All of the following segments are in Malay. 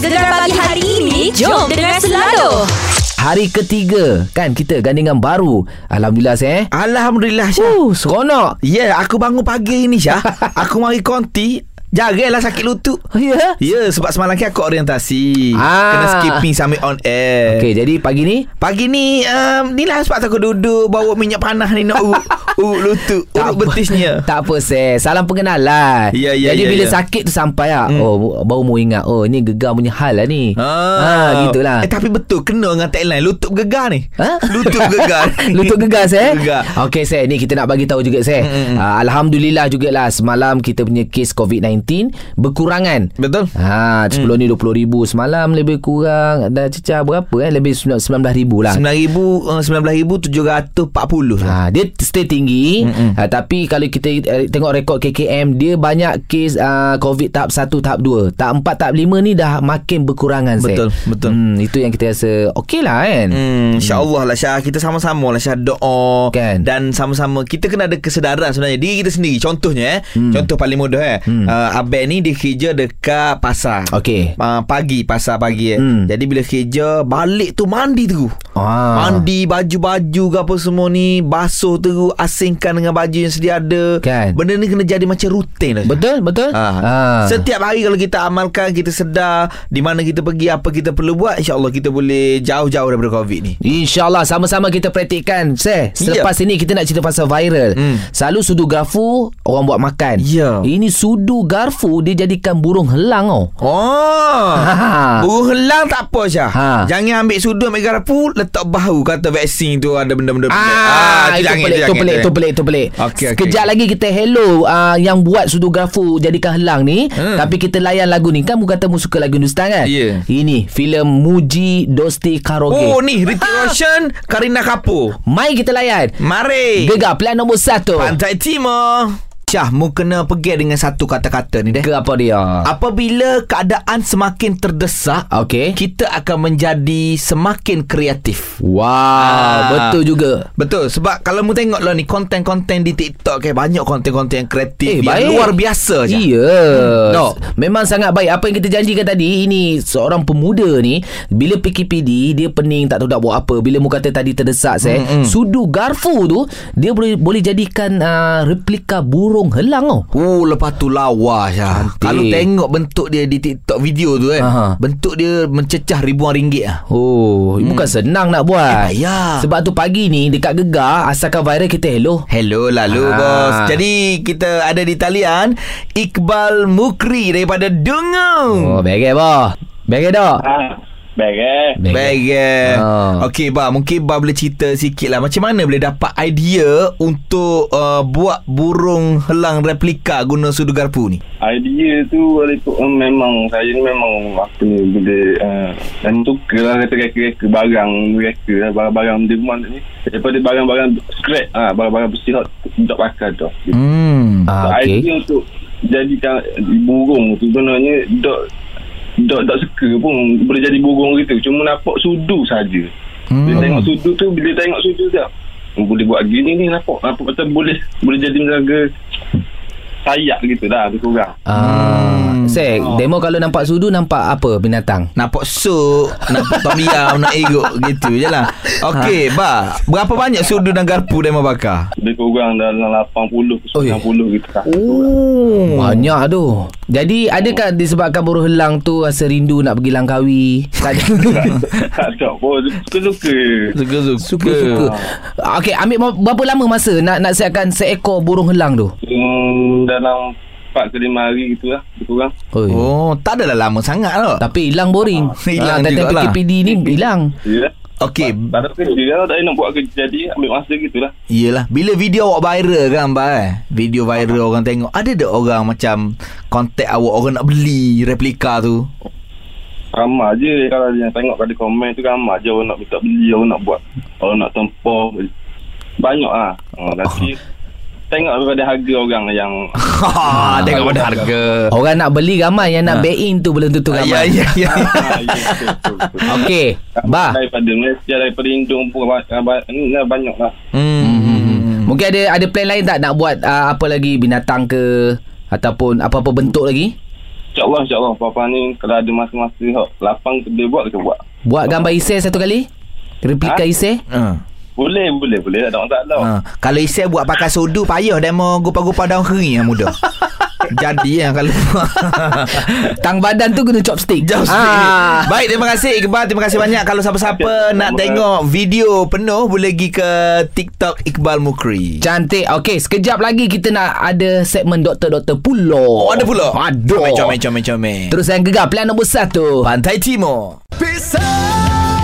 Gegar pagi hari ini Jom dengar selalu Hari ketiga kan kita gandingan baru. Alhamdulillah saya. Alhamdulillah Syah. Uh, seronok. Ya, yeah, aku bangun pagi ni Syah. aku mari konti. Jagalah sakit lutut. Ya. Yeah. Ya, yeah, sebab semalam kan aku orientasi. Ah. Kena skipping sambil on air. Okey, jadi pagi ni Pagi ni, um, ni lah sebab aku duduk bawa minyak panas ni nak urut, urut lutut, urut betisnya. Tak apa saya Salam pengenalan Ya, ya, Jadi ya, bila ya. sakit tu sampai lah hmm. Oh baru mau ingat Oh ni gegar punya hal lah ni Ah, gitulah. Eh, tapi betul kena dengan tagline lutut gegar ni. Ha? Lutut gegar. Lutut gegar saya Gegar. Okey saya Ni kita nak bagi tahu juga saya Mm, mm, mm. uh, Alhamdulillah jugalah Semalam kita punya kes COVID-19 Berkurangan Betul. Ha, sebelum ni 20 ribu Semalam lebih kurang Dah cecah berapa eh Lebih 19 ribu lah 9,000 uh, 19,740 lah. Ha, dia stay tinggi ha, Tapi kalau kita uh, tengok rekod KKM Dia banyak kes uh, COVID tahap 1, tahap 2 Tahap 4, tahap 5 ni dah makin berkurangan Betul, Syed. betul. hmm, Itu yang kita rasa okey lah kan Hmm, InsyaAllah lah Syah Kita sama-sama lah Syah doa Kan. Dan sama-sama Kita kena ada kesedaran sebenarnya Diri kita sendiri Contohnya eh Hmm. Contoh paling mudah eh Hmm. uh, Abang ni dia kerja dekat pasar Okey. uh, Pagi Pasar pagi eh Hmm. Jadi bila kerja Balik tu mandi tu Ah. Mandi baju-baju ke apa semua ni Basuh terus Asingkan dengan baju yang sedia ada Kan. Benda ni kena jadi macam rutin lah. Betul, betul Ah. Ah. Setiap hari kalau kita amalkan Kita sedar Di mana kita pergi Apa kita perlu buat InsyaAllah kita boleh Jauh-jauh daripada COVID ni InsyaAllah sama-sama kita praktikkan Seh Selepas ini kita nak cerita pasal viral Hmm. Selalu sudu garfu Orang buat makan Ya. Ini sudu garfu Dia jadikan burung helang oh. Oh Ha. Burung helang tak apa Syah Ha. Jangan ambil sudut Ambil garpu Letak bahu Kata vaksin tu Ada benda-benda Ah, itu jangan, pelik, itu pelik, itu pelik, itu pelik. Okey, okey. Sekejap lagi kita hello uh, yang buat sudu grafu jadikan helang ni. Hmm. Tapi kita layan lagu ni. Kan mu kata mu suka lagu Hindustan kan? Ya. Ini filem Muji Dosti Karaoke. Oh ni Ritik Roshan Karina Kapoor Mai kita layan. Mari Gegar plan nombor satu. Pantai Timur Syah mu kena pergi dengan satu kata-kata ni deh Ke apa dia? Apabila keadaan semakin terdesak Okey. Kita akan menjadi semakin kreatif Wow, Ah. betul juga. Betul Sebab kalau mu tengok lah ni Konten-konten di TikTok kan Banyak konten-konten yang kreatif Eh, Yang baik. luar biasa je Iya. Hmm, no. Memang sangat baik. Apa yang kita janjikan tadi, ini seorang pemuda ni, bila PKPD, dia pening tak tahu nak buat apa. Bila mu kata tadi terdesak, saya, Hmm, hmm. sudu garfu tu, dia boleh boleh jadikan uh, replika burung helang oh. Oh lepas tu lawa Syah Cantik. Kalau tengok bentuk dia di TikTok video tu kan Aha. Bentuk dia mencecah ribuan ringgit lah Oh, hmm. bukan senang nak buat. Eh, payah. Sebab tu pagi ni dekat Gegar, asalkan viral kita hello. Hello lalu Ah. bos Jadi kita ada di talian Iqbal Mukri daripada Dungu Oh, bagai bah. Bagai tak? Ha, baik eh. Baik eh. Ah. Okey ba, mungkin ba boleh cerita sikit lah macam mana boleh dapat idea untuk uh, buat burung helang replika guna sudu garpu ni. Idea tu walaupun um, memang saya ni memang apa ni bila uh, dan suka lah kata reka-reka barang reka lah barang-barang di rumah ni daripada barang-barang scrap ah barang-barang besi hot tak pakai tu. Hmm. Ah, So, okey. Idea untuk jadikan burung tu sebenarnya dok dok tak suka pun boleh jadi burung gitu cuma nampak sudu saja. Hmm. Bila tengok sudu tu Bila tengok sudu tu Boleh buat gini ni Nampak Nampak macam boleh Boleh jadi menjaga Sayap gitu dah Lebih kurang Ah, hmm. Sek, Oh. demo kalau nampak sudu nampak apa binatang? Nampak sup Nampak tom yam Nak erok Gitu je lah Okey ba Berapa banyak sudu dan garpu mau bakar? Lebih kurang dalam 80 Oh, ya. 90 gitu lah Oh Banyak tu. Jadi adakah disebabkan buruh helang tu rasa rindu nak pergi Langkawi? Tak ada. Tak tak pun Suka-suka Suka-suka Suka-suka. Okey, ambil berapa lama masa nak nak siapkan seekor burung helang tu? hmm, Dalam 4 ke 5 hari gitu lah kurang Oi. Oh tak adalah lama sangat lah. Tapi hilang boring. Hilang Ah, time-time jugalah. PKPD ni hilang. Ya. Okey. Tak ada kerja lah Tak nak buat kerja jadi Ambil masa gitu lah. Yelah Bila video awak viral kan Abang eh? Video viral orang tengok. Ada tak orang macam Kontak awak Orang nak beli Replika tu? Ramai je Kalau yang tengok pada komen tu Ramai je orang nak minta beli Orang nak buat Orang nak tempah Banyak lah. Ha, Tapi Tengok daripada harga orang yang Ha, Tengok pada harga Orang nak beli ramai Yang nak Ha. bet in tu belum tentu Ya ramai. ya ya Ah, ya, betul. Okey. Ba. Daripada Malaysia Daripada Indung pun ba- ba- Ni lah banyak lah Hmm. Mungkin ada ada plan lain tak nak buat uh, apa lagi binatang ke ataupun apa-apa bentuk lagi? InsyaAllah, insyaAllah. Papa ni kalau ada masa-masa hok lapang kita buat, kita buat. Buat gambar Isai satu kali Replika Ha? Isai Ha. Boleh, boleh, boleh. Tak ada masalah. Ha. Kalau Isai buat pakai sodu payah demo gupa-gupa daun kering yang muda. Jadi yang kalau Tang badan tu guna chopstick. Jauh Ah. Baik terima kasih Iqbal. Terima kasih banyak. Kalau siapa-siapa Nak tengok video penuh Boleh pergi ke TikTok Iqbal Mukri. Cantik. Okey sekejap lagi Kita nak ada segmen Doktor-Doktor Pulau. Oh ada pula Ada Comel comel comel comel. Terus yang gegar Pilihan nombor satu. Pantai Timur. Uh,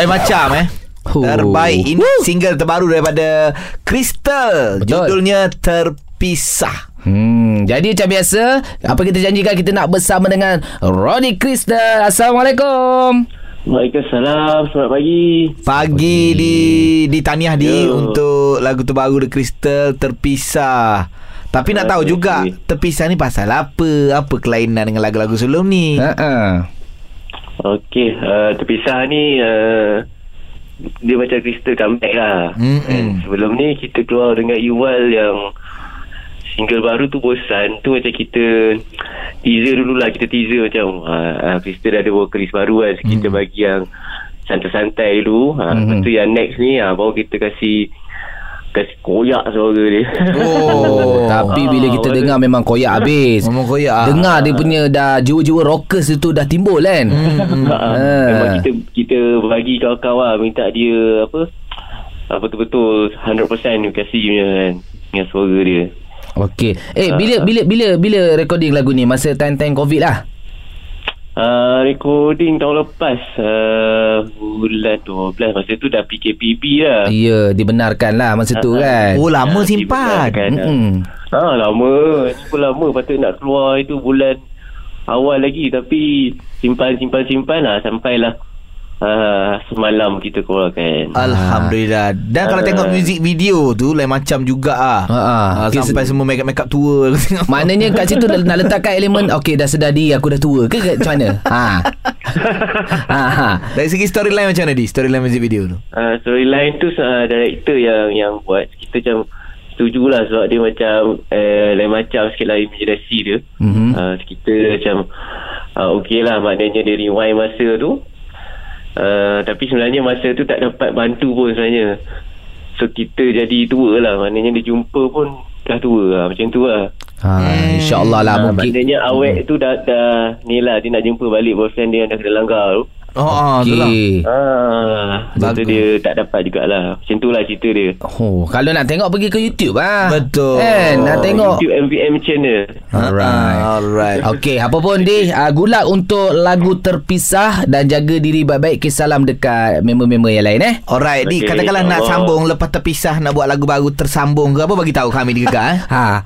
lain macam eh Huh. Terbaik Ini single terbaru daripada Crystal Betul. Judulnya Terpisah Hmm, jadi macam biasa, apa kita janjikan kita nak bersama dengan Ronnie Crystal. Assalamualaikum. Waalaikumsalam. Selamat pagi. Pagi di di Taniah di Yo. untuk lagu terbaru The Crystal Terpisah. Tapi nak tahu juga terpisah ni pasal apa? Apa kelainan dengan lagu-lagu sebelum ni? Ha ah. Okey, uh, terpisah ni uh, dia macam Crystal comeback lah. Sebelum ni kita keluar dengan Iwal yang single baru tu bosan. Tu macam kita teaser dululah. Kita teaser macam uh, Crystal dah ada vokalis baru kan. So, Kita Mm. bagi yang santai-santai dulu. Uh, Mhm. Lepas tu yang next ni uh, baru kita kasih koyak suara dia. Oh, Tapi bila kita Ah, dengar memang koyak habis. Ngomong koyak ah. Dengar dia punya dah jiwa-jiwa rockers itu dah timbul kan. Hmm. Ha, Ah. Memang kita kita bagi kawan-kawan minta dia apa ah, betul-betul 100% kasih punya kan dengan suara dia. Okey. Eh Ah. bila bila bila bila recording lagu ni masa time-time Covid lah. Uh, recording tahun lepas uh, bulan 12 masa tu dah PKPB lah. Ya, dibenarkan lah masa tu kan. Oh, lama Ah, simpan. dibenarkan, ah. Hmm. Ha lama, cukup lama patut nak keluar itu bulan awal lagi tapi simpan simpan simpan lah sampailah uh, semalam kita keluarkan. Alhamdulillah. Dan kalau Ah. tengok music video tu lain macam juga ah. Ha, ha. Ah, Okey, sampai semua make up make up tua. Maknanya kat situ nak letakkan elemen okey dah sedar diri aku dah tua ke macam mana? Ha. ha, ha. Dari segi storyline macam mana di? Storyline music video tu. Uh, storyline tu uh, director yang yang buat kita macam setuju lah sebab dia macam uh, lain macam sikit lah imaginasi dia. Mhm. Uh, kita macam uh, okey lah maknanya dia rewind masa tu. Uh, tapi sebenarnya masa tu tak dapat bantu pun sebenarnya. So kita jadi tua lah maknanya dia jumpa pun dah tua lah macam tu lah. Ha, insya-Allah lah Ah, mungkin. maknanya awet tu dah, dah ni lah dia nak jumpa balik boyfriend dia yang dah kena langgar tu. Oh, oh tu lah. Okey. Ah, Bagus. Dia tak dapat jugalah. Macam tu lah cerita dia. Oh, kalau nak tengok pergi ke YouTube ah. Betul. Kan, nak tengok. YouTube MVM channel. Alright. Ah, Alright. Okey, apa pun di uh, good luck untuk lagu terpisah dan jaga diri baik-baik. Kes salam dekat member-member yang lain eh. Alright, Di, Okey, katakanlah nak sambung lepas terpisah nak buat lagu baru tersambung ke apa bagi tahu kami di Gegar eh. Ha.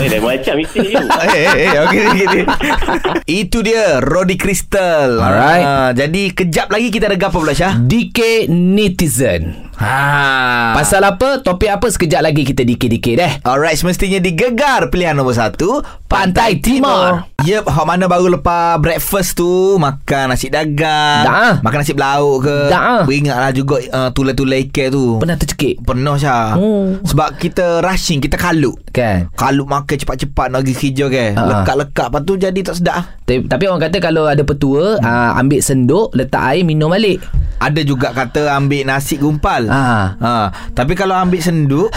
Eh, lain macam you. Eh, eh, eh, okey okey. Itu dia Rodi Crystal. Alright. Ah, jadi kejap lagi kita ada gapo pula Syah? DK Netizen. Ha. Pasal apa? Topik apa sekejap lagi kita dikit-dikit eh. Alright, semestinya digegar pilihan nombor satu Pantai Timur. Yep, hak mana baru lepas breakfast tu Makan nasi dagang Dah, ah. Makan nasi belauk ke Dah, ah. Ingatlah juga uh, tulai-tulai ikan tu Pernah tercekik? Penuh Syah Oh. Sebab kita rushing Kita kalut Kan? Kalut makan cepat-cepat Nak pergi kerja ke Ah, ah. Lekat-lekat Lepas tu jadi tak sedap Tapi, tapi orang kata kalau ada petua, hmm. uh, ambil senduk, letak air, minum balik. Ada juga kata Ambil nasi gumpal Ah. ha. Tapi kalau ambil senduk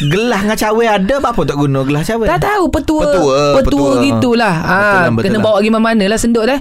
Gelas dengan cawe ada Apa tak guna gelas cawe Tak tahu petua. Petua, Petua, petua. gitulah. Betul Ah, lah, betul kena lah. bawa pergi mana lah senduk dah.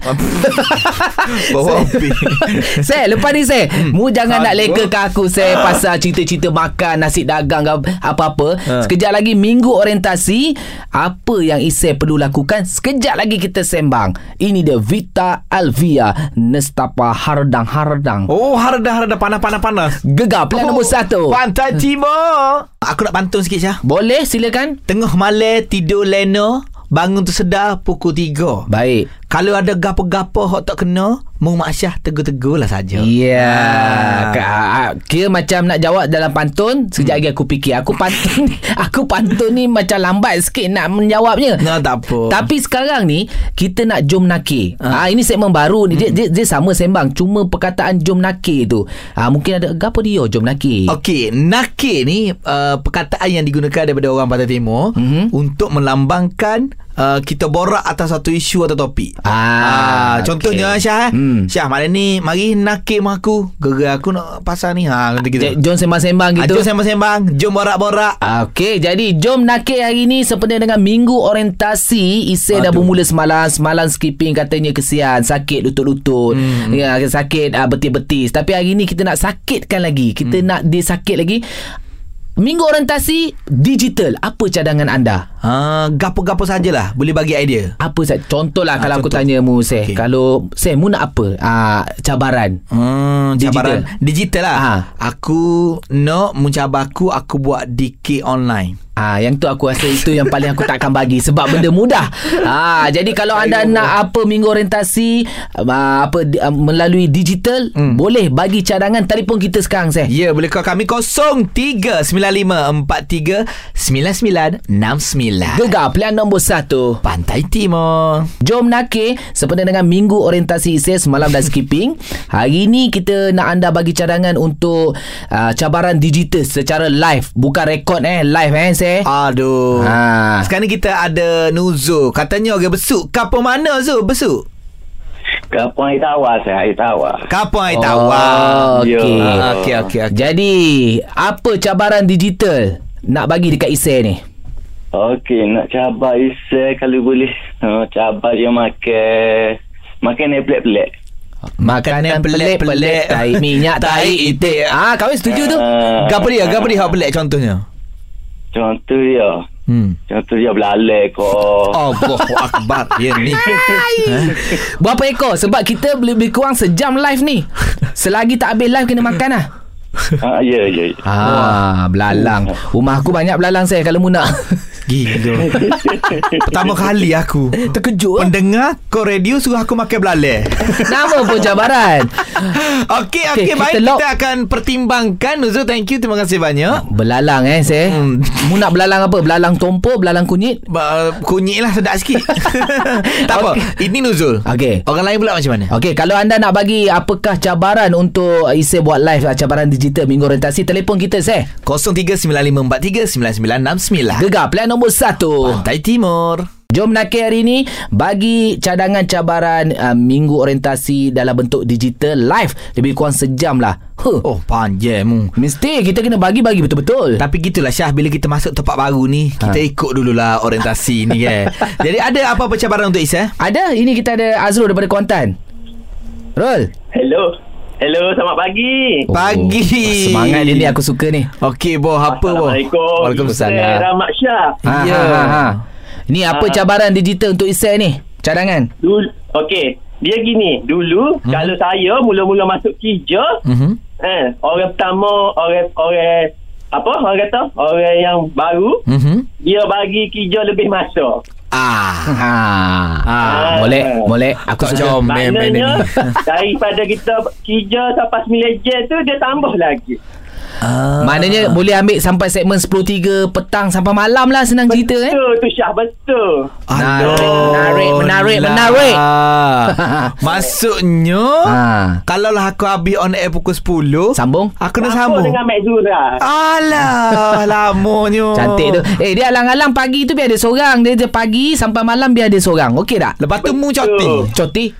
Bawa api Sel, lepas ni Sel hmm. Mu jangan nak Aduh. leka ke aku Sel Pasal cerita-cerita makan Nasi dagang ke apa-apa Ha. Sekejap lagi minggu orientasi Apa yang Isai perlu lakukan Sekejap lagi kita sembang Ini dia Vita Alvia Nestapa Hardang-Hardang Oh harda-harda panas-panas-panas Gegar. Pilihan nombor satu. Pantai Timur. Aku nak pantun sikit Syah. Boleh silakan. Tengah malam tidur leno. Bangun tersedar pukul 3 Baik Kalau ada gapo-gapo hok tak kena, mu Mak Syah tegur-tegur lah saja. Ya Ah. yeah. Kira macam nak jawab dalam pantun Sekejap lagi aku fikir Aku pantun Aku pantun ni macam lambat sikit nak menjawabnya No, tak apa. Tapi sekarang ni Kita nak jom nakir Ah. ha. Ini segmen baru ni dia, dia, dia sama sembang Cuma perkataan jom nakir tu ha, Mungkin ada Apa dia jom nakir Okey, nakir ni uh, perkataan yang digunakan daripada orang Pantai Timur mm-hmm. untuk melambangkan uh, kita borak atas satu isu atau topik. Ah, contohnya okey. Syah, eh. Hmm. Syah malam ni mari nakir mak aku. Gera aku nak pasal ni. Ha, kata gitu. J- Jom sembang-sembang Ah, gitu Jom sembang-sembang, jom borak-borak. Okey, jadi jom nakir hari ni sempena dengan minggu orientasi. Isai dah bermula semalam. Semalam skipping katanya kesian. Sakit lutut-lutut. Hmm. Ya, sakit uh, betis-betis. Tapi hari ni kita nak sakitkan lagi. Kita hmm. nak dia sakit lagi. Minggu orientasi digital. Apa cadangan anda? Ha, gapo-gapo sajalah boleh bagi idea. Apa saja? Contohlah Ah, kalau aku contoh. tanya mu Seh. Okey. Kalau Seh mu nak apa? Ah cabaran. Hmm, Digital. cabaran digital lah. Ha. Aku nak mencabar aku aku buat DK online. Ah, yang tu aku rasa itu yang paling aku takkan bagi sebab benda mudah. Ah, jadi kalau anda nak apa minggu orientasi ah, apa ah, melalui digital, Hmm. boleh bagi cadangan telefon kita sekarang Seh. Ya, boleh call kami 0395439969. Gegar pilihan nombor 1. Pantai Timur. Jom nakir sempena dengan minggu orientasi ISIS semalam dah skipping. Hari ni kita nak anda bagi cadangan untuk uh, cabaran digital secara live. Bukan rekod eh, live eh Seh. Aduh. Ha. Sekarang ni kita ada Nuzul. Katanya orang besuk. Kapal mana Zul besuk? Kapal air tawar saya, air tawar. Kapal air Oh, tawar. okey. Ah, Okey, okey, okey. Jadi, apa cabaran digital nak bagi dekat ISIS ni? Okey, nak cabar isai kalau boleh. Uh, cabar dia makan makan yang pelik-pelik. Makanan pelik-pelik Tai minyak Tai itik Ah, Kau setuju tu Uh, Gapa dia? Gapa dia hak pelik contohnya? Contoh dia. Hmm. Contoh dia belalai kau. Allahu akbar. Ya ni. Berapa ekor Sebab kita lebih kurang sejam live ni Selagi tak habis live Kena makan lah Ah, ya, ya. ya. Ah, belalang Rumah aku banyak belalang saya Kalau mu nak Gila. Pertama kali aku. Terkejut. Pendengar Kau radio suruh aku makan belalai. Nama pun cabaran. Okey Okey, okey baik kita kita, lock. akan pertimbangkan. Nuzul thank you. Terima kasih banyak. Belalang eh saya Hmm. Mu nak belalang apa? Belalang tompo Belalang kunyit? Ba- kunyit lah sedap sikit. Tak apa. Okey. Ini Nuzul. Okey. Orang lain pula macam mana? Okey, kalau anda nak bagi apakah cabaran untuk Isai buat live ah, cabaran digital minggu orientasi, telefon kita saya. 0395439969 Gegar pilihan nombor 1. Pantai Timur Jom nakir hari ni bagi cadangan cabaran uh, minggu orientasi dalam bentuk digital live lebih kurang sejam lah. Huh. Oh. Panjang mu Mesti kita kena bagi-bagi betul-betul. Tapi gitulah Syah Bila kita masuk tempat baru ni Kita Ha. ikut dululah orientasi ni kan Jadi ada apa-apa cabaran untuk Isa? Ada, ini kita ada Azrul daripada Kuantan. Rol. Hello. Hello, selamat pagi. Pagi. Oh, semangat dia ni aku suka ni. Okey boh apa boh Assalamualaikum. Waalaikumsalam Saya Rahmat Syah. Ha, Ya. ha, ha, ha. Ni apa Ah. cabaran digital untuk Isai ni? Cadangan. Dulu, okey. Dia gini, dulu hmm. kalau saya mula-mula masuk kerja, Mhm. eh, orang pertama, orang orang apa orang kata? Orang yang baru, Mhm. dia bagi kerja lebih masa. Ah Ha. Ah, Boleh, boleh. Aku Tak suka. jom. Mem- Maknanya mem- daripada kita kerja sampai 9 jam tu dia tambah lagi. Ah. Maknanya boleh ambil sampai segmen 10.3 petang sampai malam lah senang cerita eh. Betul tu Syah, betul. Menarik, menarik, Alah. menarik. Maksudnya Ha. Kalau lah aku habis on air pukul 10 Sambung. Aku nak Sambung sambung dengan Mek Zura. Alah Lamanya Cantik tu. Eh dia alang-alang pagi tu biar dia seorang. Dia, dia pagi sampai malam biar dia seorang. Okey tak? Lepas tu mu coti Coti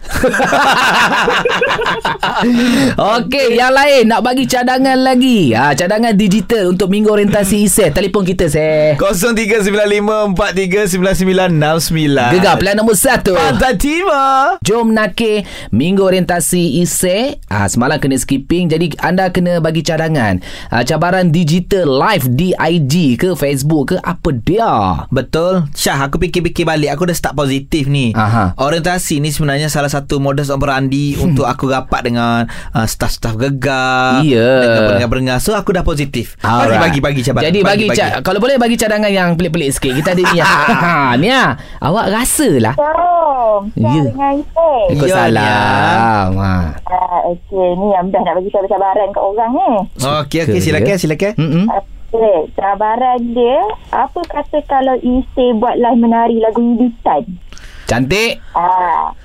Okey Yang lain Nak bagi cadangan lagi ha, Cadangan digital Untuk minggu orientasi ISET Telefon kita saya 0395439969 Gegar pilihan nombor 1 Pantai Timur. Jom nakir Minggu orientasi ISE ah, Semalam kena skipping Jadi anda kena bagi cadangan. Ah, Cabaran digital live di IG ke Facebook ke Apa dia? Betul. Syah aku fikir-fikir balik. Aku dah start positif ni. Aha. Orientasi ni sebenarnya Salah satu modus operandi Untuk aku rapat dengan uh, Staff-staff gegar Ya. Dengan pendengar-pendengar So aku dah positif Bagi Alright. bagi bagi cabaran Jadi bagi, bagi, Ca- kalau boleh bagi cadangan yang pelik-pelik sikit. Kita ada Nia. ha, Nia, awak rasalah. Ya. Saya dengan Isyik. Waalaikumsalam. Ha. Ah, Okey, ni yang dah nak bagi cabaran kat orang ni. Okey okey Suka silakan silakan Mm-mm. Okey, cabaran dia, apa kata kalau Isyik buat live menari lagu Ibitan? Cantik. Ah,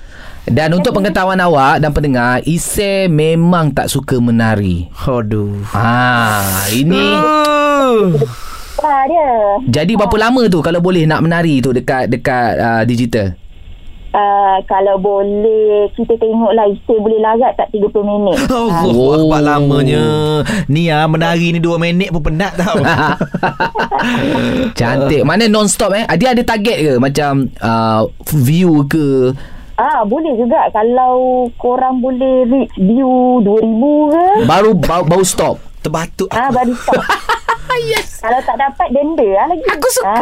Dan untuk pengetahuan awak dan pendengar, Ise memang tak suka menari. Aduh Ha, ini apa dia? jadi berapa lama tu kalau boleh nak menari tu dekat dekat uh, digital? Uh, kalau boleh kita tengoklah Isyik boleh larat tak 30 minit. Allah Oh. oh. lamanya Ni ah menari ni 2 minit pun penat tau Cantik. Mana non-stop eh? Dia ada target ke macam uh, view ke? Ah, boleh juga kalau korang boleh reach view 2000 ke. Baru baru, baru stop. Terbatuk Ah, baru stop. yes. Kalau tak dapat denda lah lagi. Aku suka.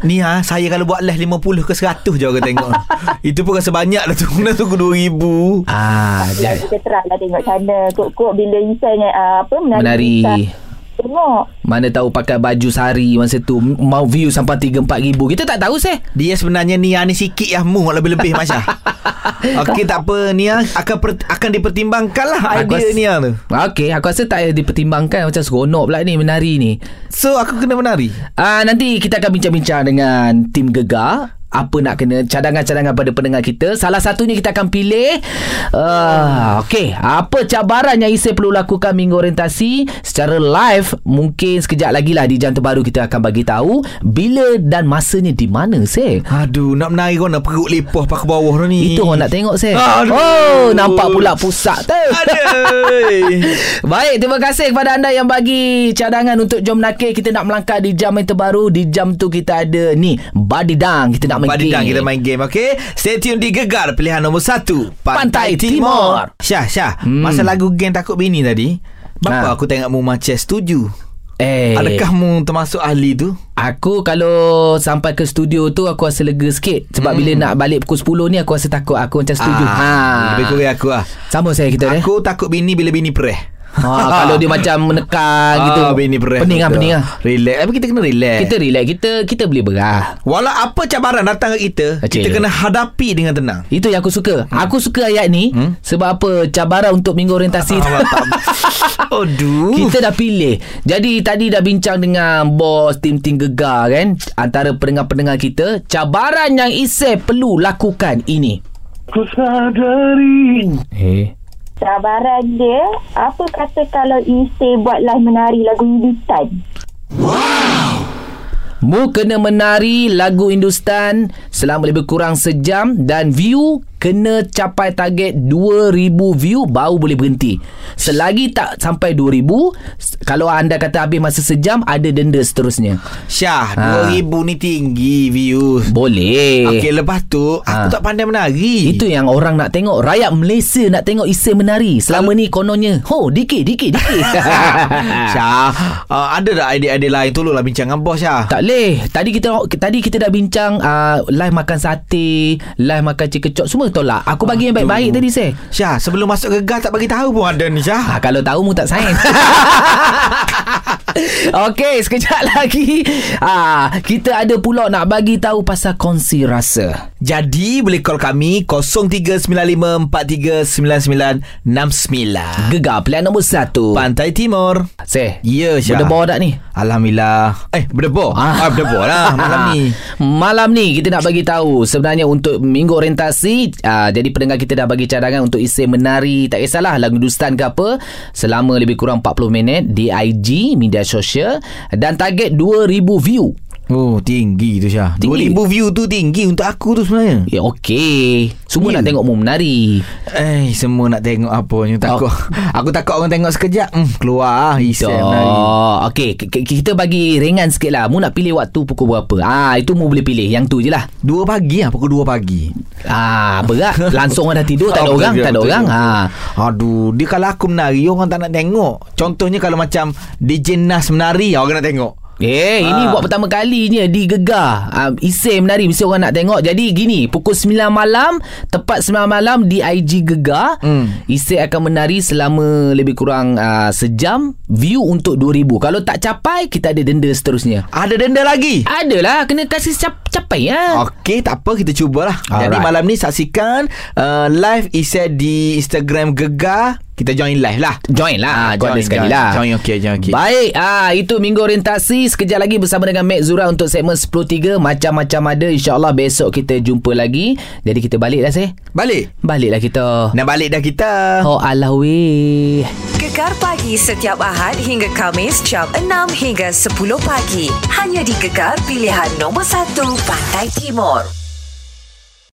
Ni ah saya kalau buat live 50 ke 100 je orang tengok Itu pun rasa banyak dah tu Nak tunggu 2000 Ah, jadi kita try lah tengok sana Kok-kok bila Isa ni uh, apa menari, menari. Isa. Tengok. Mana tahu pakai baju sari masa tu. Mau view sampai 3 4 ribu. Kita tak tahu seh. Dia sebenarnya Nia ni sikit ya Mu lebih-lebih Masya Okey tak apa Nia. Akan per, akan dipertimbangkan lah Aku idea ras- Nia tu. Okey, aku rasa tak payah dipertimbangkan. Macam seronok pula ni menari ni. So aku kena menari? Ah nanti kita akan bincang-bincang dengan tim Gegar apa nak kena cadangan-cadangan pada pendengar kita. Salah satunya kita akan pilih uh, okey, apa cabaran yang Isai perlu lakukan minggu orientasi secara live mungkin sekejap lagi lah di jam terbaru kita akan bagi tahu bila dan masanya di mana seh. Aduh nak menari kau nak perut lepoh pakai bawah ni Itu orang nak tengok. Aduh. Oh, nampak pula pusat tu. Baik, terima kasih kepada anda yang bagi cadangan untuk Jom Nakir. Kita nak melangkah di jam yang terbaru. Di jam tu kita ada ni, Badidang. Kita nak main Padi game. kita main game okay? Stay tune di Gegar Pilihan nombor 1 Pantai Timur. Syah Syah Hmm. Masa lagu Geng Takut Bini tadi Bapa Ha. aku tengok mu macam setuju Eh, Adakah mu termasuk ahli tu? Aku kalau sampai ke studio tu aku rasa lega sikit sebab hmm. bila nak balik pukul 10 ni aku rasa takut aku macam setuju. Ah, Lebih kurang aku lah Sama saya kita eh. Aku takut bini bila bini perih Ha, kalau dia macam menekan gitu. Ah, bini Pening lah, betul. pening lah. Relax Tapi kita kena relax Kita relax, kita kita boleh berah. Walau apa cabaran datang ke kita Acik. Kita kena hadapi dengan tenang Itu yang aku suka. Hmm. Aku suka ayat ni hmm? sebab apa? Cabaran untuk minggu orientasi. Aduh Kita dah pilih Jadi tadi dah bincang dengan Bos tim-tim gegar kan Antara pendengar-pendengar kita Cabaran yang Isai perlu lakukan ini Ku sadari Eh Cabaran dia Apa kata kalau Isyik buat live menari lagu Ibitan Mu kena menari lagu Hindustan selama lebih kurang sejam dan view kena capai target 2000 view baru boleh berhenti. Selagi tak sampai 2000, s- kalau anda kata habis masa sejam ada denda seterusnya. Syah Ha. 2000 ni tinggi views Boleh. Okey lepas tu Aku Ha. tak pandai menari Itu yang orang nak tengok Rakyat Malaysia nak tengok Isai menari Selama ni kononnya Ho dikit dikit dikit Syah uh, Ada tak idea-idea lain Tolonglah bincang dengan bos Syah Tak boleh Tadi kita tadi kita dah bincang uh, Live makan sate Live makan chicken chop Semua tolak Aku bagi yang baik-baik tadi saya Syah sebelum masuk gegar Tak bagi tahu pun ada ni Syah Ha, kalau tahu mu tak sayang. Okey, sekejap lagi. Ah, kita ada pula nak bagi tahu pasal kongsi rasa. Jadi boleh call kami 0395439969 Gegar pilihan nombor satu. Pantai Timur Seh. Ya Syah Berdebar tak ni? Alhamdulillah Eh berdebar Ah. ah. Berdebar lah malam ni Malam ni kita nak bagi tahu sebenarnya untuk minggu orientasi uh, jadi pendengar kita dah bagi cadangan untuk isi menari tak kisahlah lagu Hindustan ke apa selama lebih kurang 40 minit di IG media sosial dan target 2000 view. Oh tinggi tu Syah Tinggi. 2000 view tu tinggi untuk aku tu sebenarnya Ya okey. Semua Ya. nak tengok mu menari. Eh semua nak tengok apa ni takut Aku takut orang tengok sekejap hmm, Keluar lah menari Oh, okey, kita bagi ringan sikit lah. Mu nak pilih waktu pukul berapa? Ah, itu mu boleh pilih. Yang tu je lah. Dua pagi lah Pukul dua pagi Ah, berat. Langsung orang dah tidur, tak ada Oh, orang, tak ada orang. Ha. Aduh Dia kalau aku menari Orang tak nak tengok Contohnya kalau macam DJ Nas menari Orang nak tengok Eh, ini Ah. buat pertama kalinya di Gegar. Um, Isai menari mesti orang nak tengok. Jadi gini, pukul 9 malam, tepat 9 malam di IG Gegar, Hmm. Isai akan menari selama lebih kurang uh, sejam, view untuk 2000. Kalau tak capai, kita ada denda seterusnya. Ada denda lagi. Adalah, kena kasih cap- capai ya. Okey, tak apa kita cubalah. Jadi Alright. malam ni saksikan uh, live Isai di Instagram Gegar. Kita join live lah. Join lah. Ah, Kau ada join, sekali join. lah. Join, okey, join, okey. Baik, ah itu minggu orientasi sekejap lagi bersama dengan Mek Zura untuk segmen 10.3 macam-macam ada insyaallah besok kita jumpa lagi. Jadi kita balik dah seh. Balik. Baliklah kita. Nak balik dah kita. Oh alah weh. Gegar pagi setiap Ahad hingga Kamis jam 6 hingga 10 pagi. Hanya di Gegar pilihan nombor 1 Pantai Timur.